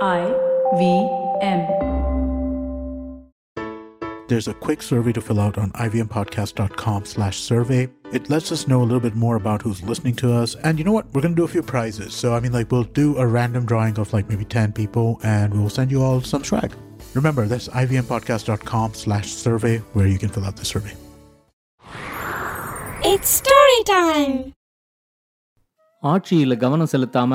I V M. There's a quick survey to fill out on ivmpodcast.com slash survey. It lets us know a little bit more about who's listening to us. And you know what? We're going to do a few prizes. So, I mean, like, we'll do a random drawing of like maybe 10 people and we'll send you all some swag. Remember, that's ivmpodcast.com slash survey where you can fill out the survey. It's story time! ஆட்சியில கவனம் செலுத்தாம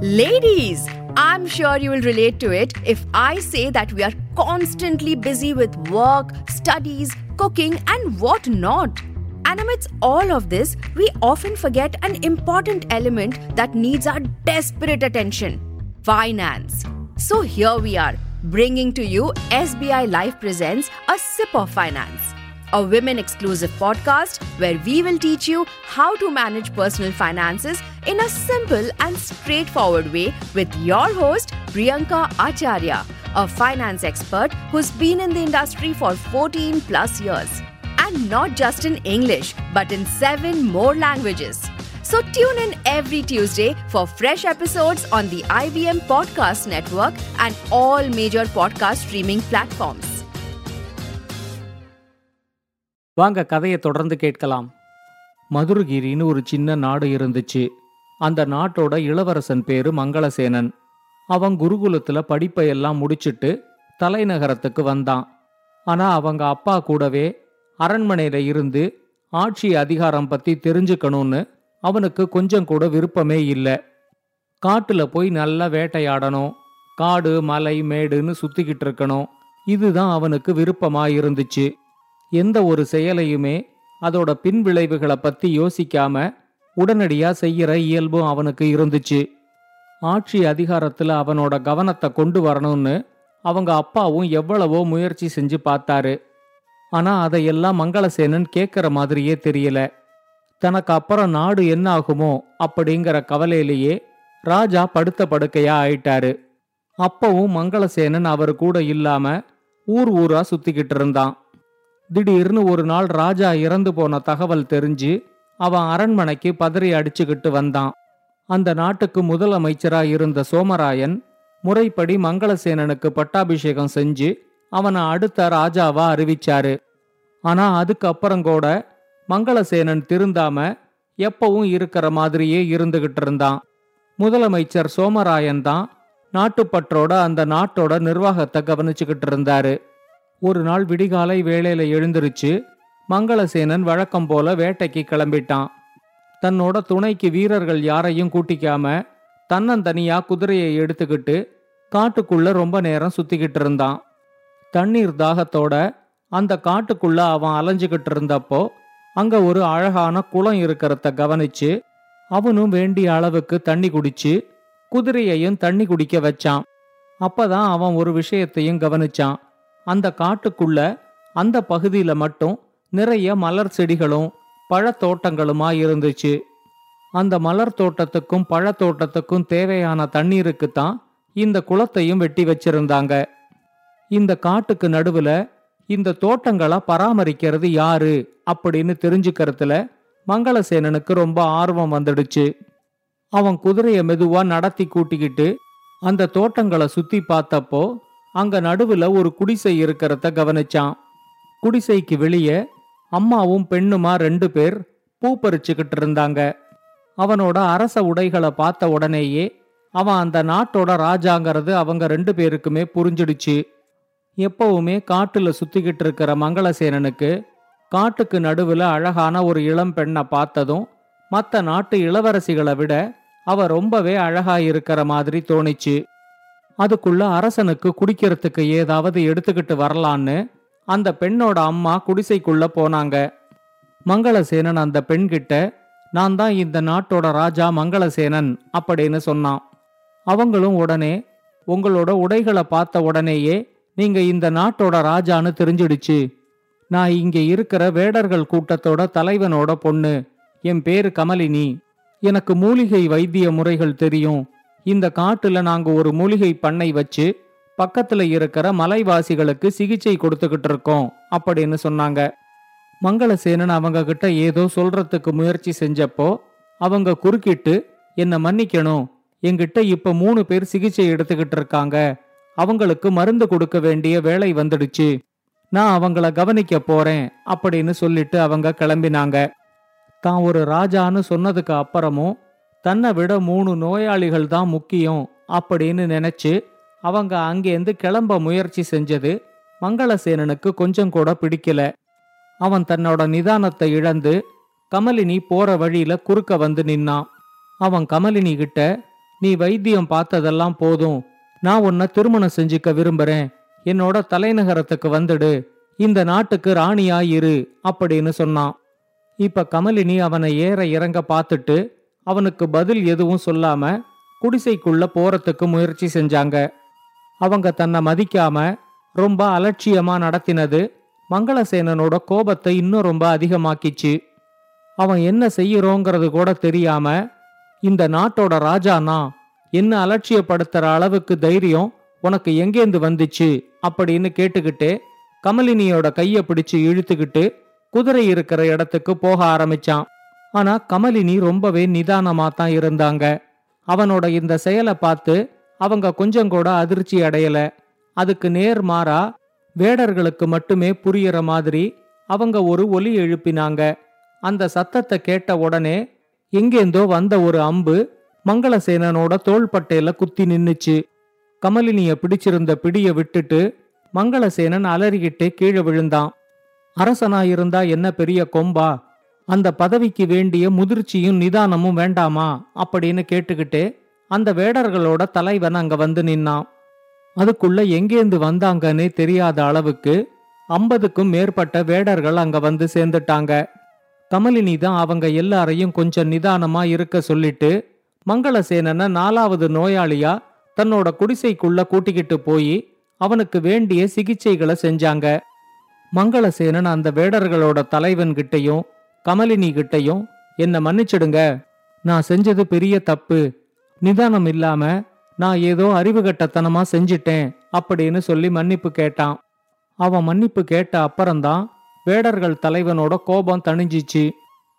Ladies, I'm sure you will relate to it if I say that we are constantly busy with work, studies, cooking, and what not. And amidst all of this, we often forget an important element that needs our desperate attention finance. So here we are, bringing to you SBI Life Presents A Sip of Finance a women exclusive podcast where we will teach you how to manage personal finances in a simple and straightforward way with your host, Priyanka Acharya, a finance expert who's been in the industry for 14 plus years. And not just in English, but in seven more languages. So tune in every Tuesday for fresh episodes on the IBM Podcast Network and all major podcast streaming platforms. வாங்க கதையை தொடர்ந்து கேட்கலாம். மதுரகிரின்னு ஒரு சின்ன நாடு இருந்துச்சு. அந்த நாட்டோட இளவரசன் பேரு மங்களசேனன். அவன் குருகுலத்துல படிப்பை எல்லாம் முடிச்சிட்டு தலைநகரத்துக்கு வந்தான். ஆனா அவங்க அப்பா கூடவே அரண்மனையில இருந்து ஆட்சி அதிகாரம் பத்தி தெரிஞ்சுக்கணும்னு அவனுக்கு கொஞ்சம் கூட விருப்பமே இல்லை. காட்டுல போய் நல்லா வேட்டையாடணும். காடு மலை மேடுன்னு சுத்திக்கிட்டு இருக்கணும். இதுதான் அவனுக்கு விருப்பமா இருந்துச்சு. எந்த ஒரு செயலையுமே அதோட பின் விளைவுகளை பத்தி யோசிக்காம உடனடியா செய்யற இயல்பும் அவனுக்கு இருந்துச்சு. ஆட்சி அதிகாரத்துல அவனோட கவனத்தை கொண்டு வரணும்னு அவங்க அப்பாவும் எவ்வளவோ முயற்சி செஞ்சு பார்த்தாரு. ஆனா அதையெல்லாம் மங்களசேனன் கேட்கிற மாதிரியே தெரியல. தனக்கு அப்புறம் நாடு என்ன ஆகுமோ அப்படிங்கிற கவலையிலேயே ராஜா படுத்த படுக்கையா ஆயிட்டாரு. அப்பவும் மங்களசேனன் அவர் கூட இல்லாம ஊர் ஊரா சுத்திக்கிட்டு இருந்தான். திடீர்னு ஒரு நாள் ராஜா இறந்து போன தகவல் தெரிஞ்சு அவன் அரண்மனைக்கு பதறி அடிச்சுக்கிட்டு வந்தான். அந்த நாட்டுக்கு முதலமைச்சரா இருந்த சோமராயன் முறைப்படி மங்களசேனனுக்கு பட்டாபிஷேகம் செஞ்சு அவனை அடுத்த ராஜாவா அறிவிச்சாரு. ஆனா அதுக்கப்புறம் கூட மங்களசேனன் திருந்தாம எப்பவும் இருக்கிற மாதிரியே இருந்துகிட்டு இருந்தான். முதலமைச்சர் சோமராயன் தான் நாட்டுப்பற்றோட அந்த நாட்டோட நிர்வாகத்தை கவனிச்சுக்கிட்டு இருந்தாரு. ஒரு நாள் விடிகாலை வேளையில எழுந்திருச்சு மங்களசேனன் வழக்கம் போல வேட்டைக்கு கிளம்பிட்டான். தன்னோட துணைக்கு வீரர்கள் யாரையும் கூட்டிக்காம தன்னந்தனியா குதிரையை எடுத்துக்கிட்டு காட்டுக்குள்ள ரொம்ப நேரம் சுத்திக்கிட்டு இருந்தான். தண்ணீர் தாகத்தோட அந்த காட்டுக்குள்ள அவன் அலைஞ்சுக்கிட்டு இருந்தப்போ அங்க ஒரு அழகான குளம் இருக்கிறத கவனிச்சு அவனும் வேண்டிய அளவுக்கு தண்ணி குடிச்சு குதிரையையும் தண்ணி குடிக்க வச்சான். அப்பதான் அவன் ஒரு விஷயத்தையும் கவனிச்சான். அந்த காட்டுக்குள்ள அந்த பகுதியில மட்டும் நிறைய மலர் செடிகளும் பழத்தோட்டங்களுமா இருந்துச்சு. அந்த மலர் தோட்டத்துக்கும் பழத்தோட்டத்துக்கும் தேவையான தண்ணீருக்கு தான் இந்த குளத்தையும் வெட்டி வச்சிருந்தாங்க. இந்த காட்டுக்கு நடுவுல இந்த தோட்டங்களை பராமரிக்கிறது யாரு? அப்படின்னு தெரிஞ்சுக்கிறதுல மங்களசேனனுக்கு ரொம்ப ஆர்வம் வந்துடுச்சு. அவன் குதிரையை மெதுவா நடத்தி கூட்டிக்கிட்டு அந்த தோட்டங்களை சுத்தி பார்த்தப்போ அங்க நடுவுல ஒரு குடிசை இருக்கிறத கவனிச்சான். குடிசைக்கு வெளியே அம்மாவும் பெண்ணுமா ரெண்டு பேர் பூ பறிச்சுக்கிட்டு இருந்தாங்க. அவனோட அரச உடைகளை பார்த்த உடனேயே அவன் அந்த நாட்டோட ராஜாங்கிறது அவங்க ரெண்டு பேருக்குமே புரிஞ்சிடுச்சு. எப்பவுமே காட்டுல சுத்திக்கிட்டு இருக்கிற மங்களசேனனுக்கு காட்டுக்கு நடுவுல அழகான ஒரு இளம் பெண்ணை பார்த்ததும் மற்ற நாட்டு இளவரசிகளை விட அவ ரொம்பவே அழகா இருக்கிற மாதிரி தோணிச்சு. அதுக்குள்ள அரசனுக்கு குடிக்கிறதுக்கு ஏதாவது எடுத்துக்கிட்டு வரலான்னு அந்த பெண்ணோட அம்மா குடிசைக்குள்ள போனாங்க. மங்களசேனன் அந்த பெண்கிட்ட நான் தான் இந்த நாட்டோட ராஜா மங்களசேனன் அப்படின்னு சொன்னான். அவங்களும் உடனே உங்களோட உடைகளை பார்த்த உடனேயே நீங்க இந்த நாட்டோட ராஜான்னு தெரிஞ்சிடுச்சு. நான் இங்க இருக்கிற வேடர்கள் கூட்டத்தோட தலைவனோட பொண்ணு. என் பேரு கமலினி. எனக்கு மூலிகை வைத்திய முறைகள் தெரியும். இந்த காட்டுல நாங்க ஒரு மூலிகை பண்ணை வச்சு பக்கத்துல இருக்கிற மலைவாசிகளுக்கு சிகிச்சை கொடுத்துக்கிட்டு இருக்கோம் அப்படின்னு சொன்னாங்க. மங்களசேனன் அவங்க கிட்ட ஏதோ சொல்றதுக்கு முயற்சி செஞ்சப்போ அவங்க குறுக்கிட்டு என்ன மன்னிக்கணும் எங்கிட்ட இப்ப மூணு பேர் சிகிச்சை எடுத்துக்கிட்டு இருக்காங்க. அவங்களுக்கு மருந்து கொடுக்க வேண்டிய வேலை வந்துடுச்சு. நான் அவங்கள கவனிக்க போறேன் அப்படின்னு சொல்லிட்டு அவங்க கிளம்பினாங்க. தான் ஒரு ராஜான்னு சொன்னதுக்கு அப்புறமும் தன்னை விட மூணு நோயாளிகள் தான் முக்கியம் அப்படின்னு நினைச்சு அவங்க அங்கேருந்து கிளம்ப முயற்சி செஞ்சது மங்களசேனனுக்கு கொஞ்சம் கூட பிடிக்கல. அவன் தன்னோட நிதானத்தை இழந்து கமலினி போற வழியில குறுக்க வந்து நின்னான். அவன் கமலினி கிட்ட நீ வைத்தியம் பார்த்ததெல்லாம் போதும். நான் உன்னை திருமணம் செஞ்சுக்க விரும்புறேன். என்னோட தலைநகரத்துக்கு வந்துடு. இந்த நாட்டுக்கு ராணியா இரு அப்படின்னு சொன்னான். இப்ப கமலினி அவனை ஏற இறங்க பார்த்துட்டு அவனுக்கு பதில் எதுவும் சொல்லாம குடிசைக்குள்ள போறதுக்கு முயற்சி செஞ்சாங்க. அவங்க தன்னை மதிக்காம ரொம்ப அலட்சியமா நடத்தினது மங்களசேனனோட கோபத்தை இன்னும் ரொம்ப அதிகமாக்கிச்சு. அவன் என்ன செய்யறோங்கிறது கூட தெரியாம இந்த நாட்டோட ராஜானா என்ன அலட்சியப்படுத்துற அளவுக்கு தைரியம் உனக்கு எங்கேந்து வந்துச்சு அப்படின்னு கேட்டுக்கிட்டே கமலினியோட கைய பிடிச்சு இழுத்துக்கிட்டு குதிரை இருக்கிற இடத்துக்கு போக ஆரம்பிச்சான். ஆனா கமலினி ரொம்பவே நிதானமா தான் இருந்தாங்க. அவனோட இந்த செயலை பார்த்து அவங்க கொஞ்சம் கூட அதிர்ச்சி அடையல. அதுக்கு நேர் மாறா வேடர்களுக்கு மட்டுமே புரியற மாதிரி அவங்க ஒரு ஒலி எழுப்பினாங்க. அந்த சத்தத்தை கேட்ட உடனே எங்கேந்தோ வந்த ஒரு அம்பு மங்களசேனனோட தோள்பட்டையில குத்தி நின்னுச்சு. கமலினிய பிடிச்சிருந்த பிடிய விட்டுட்டு மங்களசேனன் அலறிக்கிட்டே கீழே விழுந்தான். அரசனா இருந்தா என்ன பெரிய கொம்பா? அந்த பதவிக்கு வேண்டிய முதிர்ச்சியும் நிதானமும் வேண்டாமா? அப்படின்னு கேட்டுக்கிட்டே அந்த வேடர்களோட தலைவன் அங்க வந்து நின்னான். அதுக்குள்ள எங்கேந்து வந்தாங்கன்னே தெரியாத அளவுக்கு ஐம்பதுக்கும் மேற்பட்ட வேடர்கள் அங்க வந்து சேர்ந்துட்டாங்க. கமலினி தான் அவங்க எல்லாரையும் கொஞ்சம் நிதானமா இருக்க சொல்லிட்டு மங்களசேனனை நாலாவது நோயாளியா தன்னோட குடிசைக்குள்ள கூட்டிக்கிட்டு போய் அவனுக்கு வேண்டிய சிகிச்சைகளை செஞ்சாங்க. மங்களசேனன் அந்த வேடர்களோட தலைவன்கிட்டையும் கமலினி கிட்டையும் என்ன மன்னிச்சிடுங்க. நான் செஞ்சது பெரிய தப்பு. நிதானம் இல்லாம நான் ஏதோ அறிவுகட்டத்தனமா செஞ்சிட்டேன் அப்படின்னு சொல்லி மன்னிப்பு கேட்டான். அவன் மன்னிப்பு கேட்ட அப்புறம்தான் வேடர்கள் தலைவனோட கோபம் தணிஞ்சிச்சு.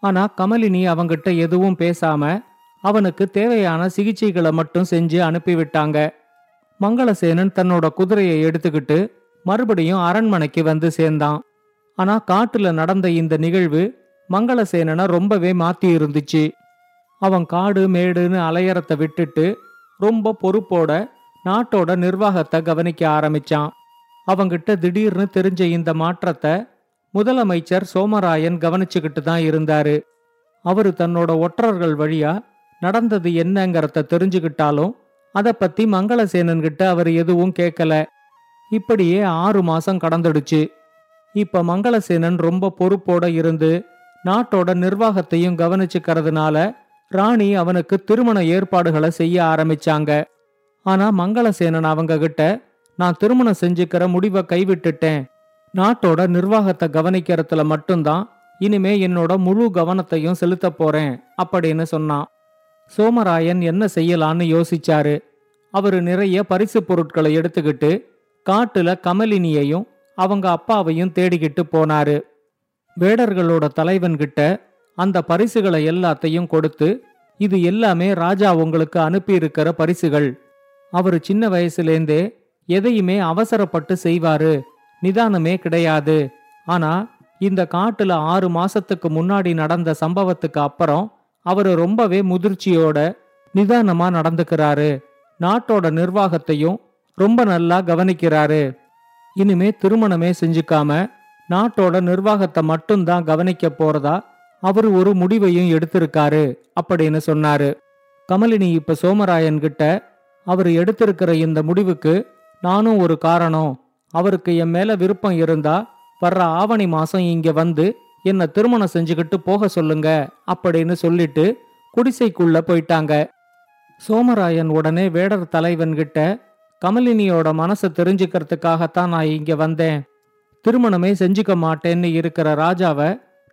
ஆனா கமலினி அவங்கிட்ட எதுவும் பேசாம அவனுக்கு தேவையான சிகிச்சைகளை மட்டும் செஞ்சு அனுப்பிவிட்டாங்க. மங்களசேனன் தன்னோட குதிரையை எடுத்துக்கிட்டு மறுபடியும் அரண்மனைக்கு வந்து சேர்ந்தான். ஆனா காட்டுல நடந்த இந்த நிகழ்வு மங்களசேனனை ரொம்பவே மாத்தி இருந்துச்சு அவன் காடு மேடுன்னு அலையறத்தை விட்டுட்டு ரொம்ப பொறுப்போட நாட்டோட நிர்வாகத்தை கவனிக்க ஆரம்பிச்சான். அவங்கிட்ட திடீர்னு தெரிஞ்ச இந்த மாற்றத்தை முதலமைச்சர் சோமராயன் கவனிச்சுக்கிட்டு தான் இருந்தாரு. அவரு தன்னோட ஒற்றர்கள் வழியா நடந்தது என்னங்கிறத தெரிஞ்சுக்கிட்டாலும் அதை பத்தி மங்களசேனன்கிட்ட அவர் எதுவும் கேட்கல இப்படியே ஆறு மாசம் கடந்துடுச்சு. இப்ப மங்களசேனன் ரொம்ப பொறுப்போட இருந்து நாட்டோட நிர்வாகத்தையும் கவனிச்சுக்கிறதுனால ராணி அவனுக்கு திருமண ஏற்பாடுகளை செய்ய ஆரம்பிச்சாங்க. ஆனா மங்களசேனன் அவங்க கிட்ட நான் திருமணம் செஞ்சுக்கிற முடிவை கைவிட்டுட்டேன். நாட்டோட நிர்வாகத்தை கவனிக்கிறதுல மட்டும்தான் இனிமே என்னோட முழு கவனத்தையும் செலுத்த போறேன் அப்படின்னு சொன்னான். சோமராயன் என்ன செய்யலான்னு யோசிச்சாரு. அவரு நிறைய பரிசு பொருட்களை எடுத்துக்கிட்டு காட்டுல கமலினியையும் அவங்க அப்பாவையும் தேடிக்கிட்டு போனாரு. வேடர்களோட தலைவன்கிட்ட அந்த பரிசுகளை எல்லாத்தையும் கொடுத்து இது எல்லாமே ராஜா உங்களுக்கு அனுப்பியிருக்கிற பரிசுகள். அவரு சின்ன வயசுலேந்தே எதையுமே அவசரப்பட்டு செய்வாரு. நிதானமே கிடையாது. ஆனா இந்த காட்டுல ஆறு மாசத்துக்கு முன்னாடி நடந்த சம்பவத்துக்கு அப்புறம் அவரு ரொம்பவே முதிர்ச்சியோட நிதானமா நடந்துக்கிறாரு. நாட்டோட நிர்வாகத்தையும் ரொம்ப நல்லா கவனிக்கிறாரு. இனிமே திருமணமே செஞ்சுக்காம நாட்டோட நிர்வாகத்தை மட்டும்தான் கவனிக்க போறதா? அவர் ஒரு முடிவையும் எடுத்திருக்காரு அப்படின்னு சொன்னாரு. கமலினி இப்ப சோமராயன் கிட்ட அவர் எடுத்திருக்கிற இந்த முடிவுக்கு நானும் ஒரு காரணம். அவருக்கு என் மேல விருப்பம் இருந்தா வர்ற ஆவணி மாசம் இங்க வந்து என்ன திருமணம் செஞ்சுக்கிட்டு போக சொல்லுங்க அப்படின்னு சொல்லிட்டு குடிசைக்குள்ள போயிட்டாங்க. சோமராயன் உடனே வேடர் தலைவன்கிட்ட கமலினியோட மனசை தெரிஞ்சுக்கிறதுக்காகத்தான் நான் இங்க வந்தேன். திருமணமே செஞ்சுக்க மாட்டேன்னு இருக்கிற ராஜாவை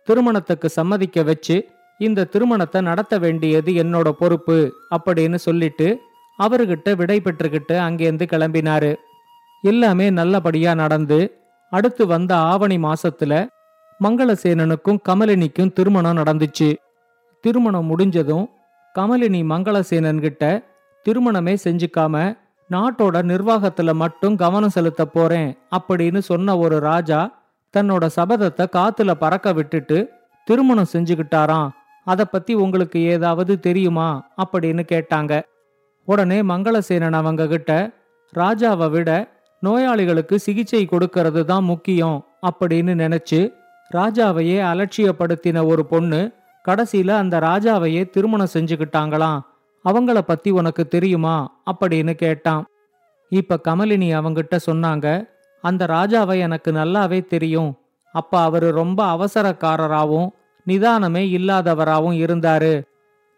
திருமணத்துக்கு சம்மதிக்க வச்சு இந்த திருமணத்தை நடத்த வேண்டியது என்னோட பொறுப்பு அப்படின்னு சொல்லிட்டு அவர்கிட்ட விடை பெற்றுக்கிட்டு அங்கேருந்து கிளம்பினாரு. எல்லாமே நல்லபடியா நடந்து அடுத்து வந்த ஆவணி மாசத்துல மங்களசேனனுக்கும் கமலினிக்கும் திருமணம் நடந்துச்சு. திருமணம் முடிஞ்சதும் கமலினி மங்களசேனன்கிட்ட திருமணமே செஞ்சுக்காம நாட்டோட நிர்வாகத்துல மட்டும் கவனம் செலுத்த போறேன் அப்படின்னு சொன்ன ஒரு ராஜா தன்னோட சபதத்தை காத்துல பறக்க விட்டுட்டு திருமணம் செஞ்சுக்கிட்டாராம் அத பத்தி உங்களுக்கு ஏதாவது தெரியுமா? அப்படின்னு கேட்டாங்க. உடனே மங்களசேனன் அவங்க கிட்ட ராஜாவை விட நோயாளிகளுக்கு சிகிச்சை கொடுக்கறது தான் முக்கியம் அப்படின்னு நினைச்சு ராஜாவையே அலட்சியப்படுத்தின ஒரு பொண்ணு கடைசியில அந்த ராஜாவையே திருமணம் செஞ்சுக்கிட்டாங்களாம். அவங்கள பத்தி உனக்கு தெரியுமா? அப்படின்னு கேட்டான். இப்ப கமலினி அவங்கிட்ட சொன்னாங்க அந்த ராஜாவை எனக்கு நல்லாவே தெரியும். அப்ப அவரு ரொம்ப அவசரக்காரராகவும் நிதானமே இல்லாதவராகவும் இருந்தாரு.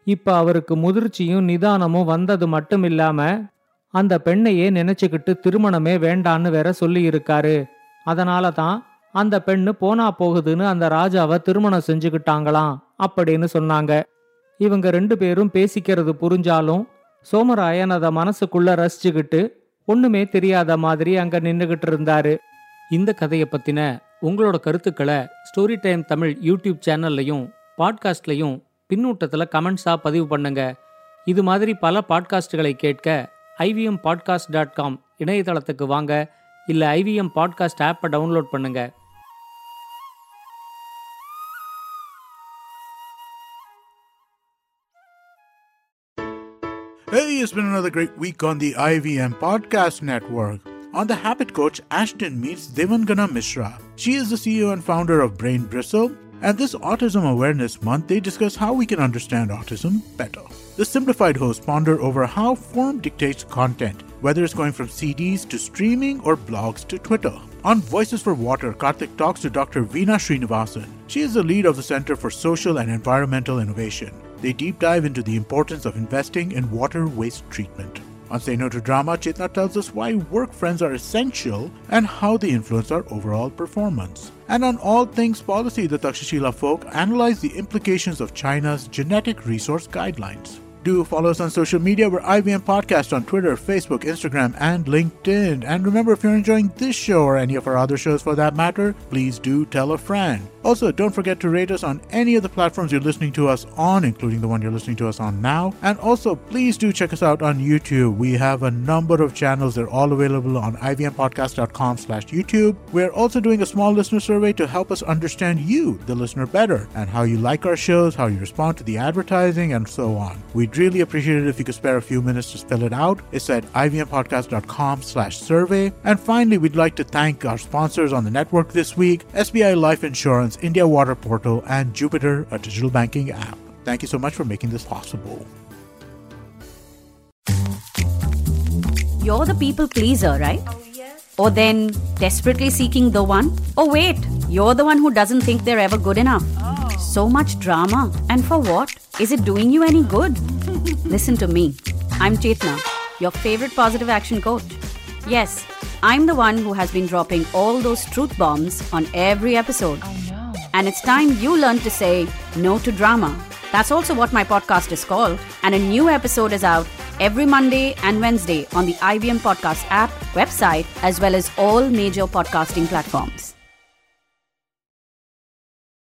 இப்ப அவருக்கு முதிர்ச்சியும் நிதானமும் வந்தது மட்டும் இல்லாம அந்த பெண்ணையே நினைச்சுக்கிட்டு திருமணமே வேண்டான்னு வேற சொல்லியிருக்காரு. அதனால தான் அந்த பெண்ணு போனா போகுதுன்னு அந்த ராஜாவை திருமணம் செஞ்சுக்கிட்டாங்களாம் அப்படின்னு சொன்னாங்க. இவங்க ரெண்டு பேரும் பேசிக்கிறது புரிஞ்சாலும் சோமராயன் அதை மனசுக்குள்ள ரசிச்சுக்கிட்டு ஒண்ணுமே தெரியாத மாதிரி அங்க நின்னுகிட்டு இருந்தாரு. இந்த கதையை பத்தின உங்களோட கருத்துக்களை ஸ்டோரி டைம் தமிழ் யூடியூப் சேனல்லையும் பாட்காஸ்ட்லையும் பின்னூட்டத்தில் கமெண்ட்ஸா பதிவு பண்ணுங்க. இது மாதிரி பல பாட்காஸ்டுகளை கேட்க ஐவிஎம் பாட்காஸ்ட் டாட் காம் இணையதளத்துக்கு வாங்க. இல்லை ஐவிஎம் பாட்காஸ்ட் ஆப்பை டவுன்லோட் பண்ணுங்கள் Hey, it's been another great week on the IVM Podcast Network. On the Habit Coach, Ashton meets Devangana Mishra. She is the CEO and founder of Brain Bristle. And this Autism Awareness Month, they discuss how we can understand autism better. The simplified hosts ponder over how form dictates content, whether it's going from CDs to streaming or blogs to Twitter. On Voices for Water, Karthik talks to Dr. Veena Srinivasan. She is the lead of the Center for Social and Environmental Innovation. They deep dive into the importance of investing in water waste treatment. On Say No to Drama, Chetna tells us why work friends are essential and how they influence our overall performance. And on All Things Policy, the Takshashila folk analyze the implications of China's genetic resource guidelines. Do follow us on social media. We're IVM Podcast on Twitter, Facebook, Instagram, and LinkedIn. And remember, if you're enjoying this show or any of our other shows for that matter, please do tell a friend. Also, don't forget to rate us on any of the platforms you're listening to us on, including the one you're listening to us on now. And also, please do check us out on YouTube. We have a number of channels. They're all available on ivmpodcast.com slash YouTube. We're also doing a small listener survey to help us understand you, the listener, better and how you like our shows, how you respond to the advertising, and so on. We'd really appreciate it if you could spare a few minutes to fill it out. It's at ivmpodcast.com slash survey. And finally, we'd like to thank our sponsors on the network this week, SBI Life Insurance, India Water Portal, and Jupiter, a digital banking app. Thank you so much for making this possible. You're the people pleaser, right? Oh, or then desperately seeking the one? Oh, wait, you're the one who doesn't think they're ever good enough. Oh. So much drama. And for what? Is it doing you any good? Listen to me. I'm Chetna, your favorite positive action coach. Yes, I'm the one who has been dropping all those truth bombs on every episode. I know. And it's time you learn to say no to drama. That's also what my podcast is called. And a new episode is out every Monday and Wednesday on the IBM Podcast app, website, as well as all major podcasting platforms.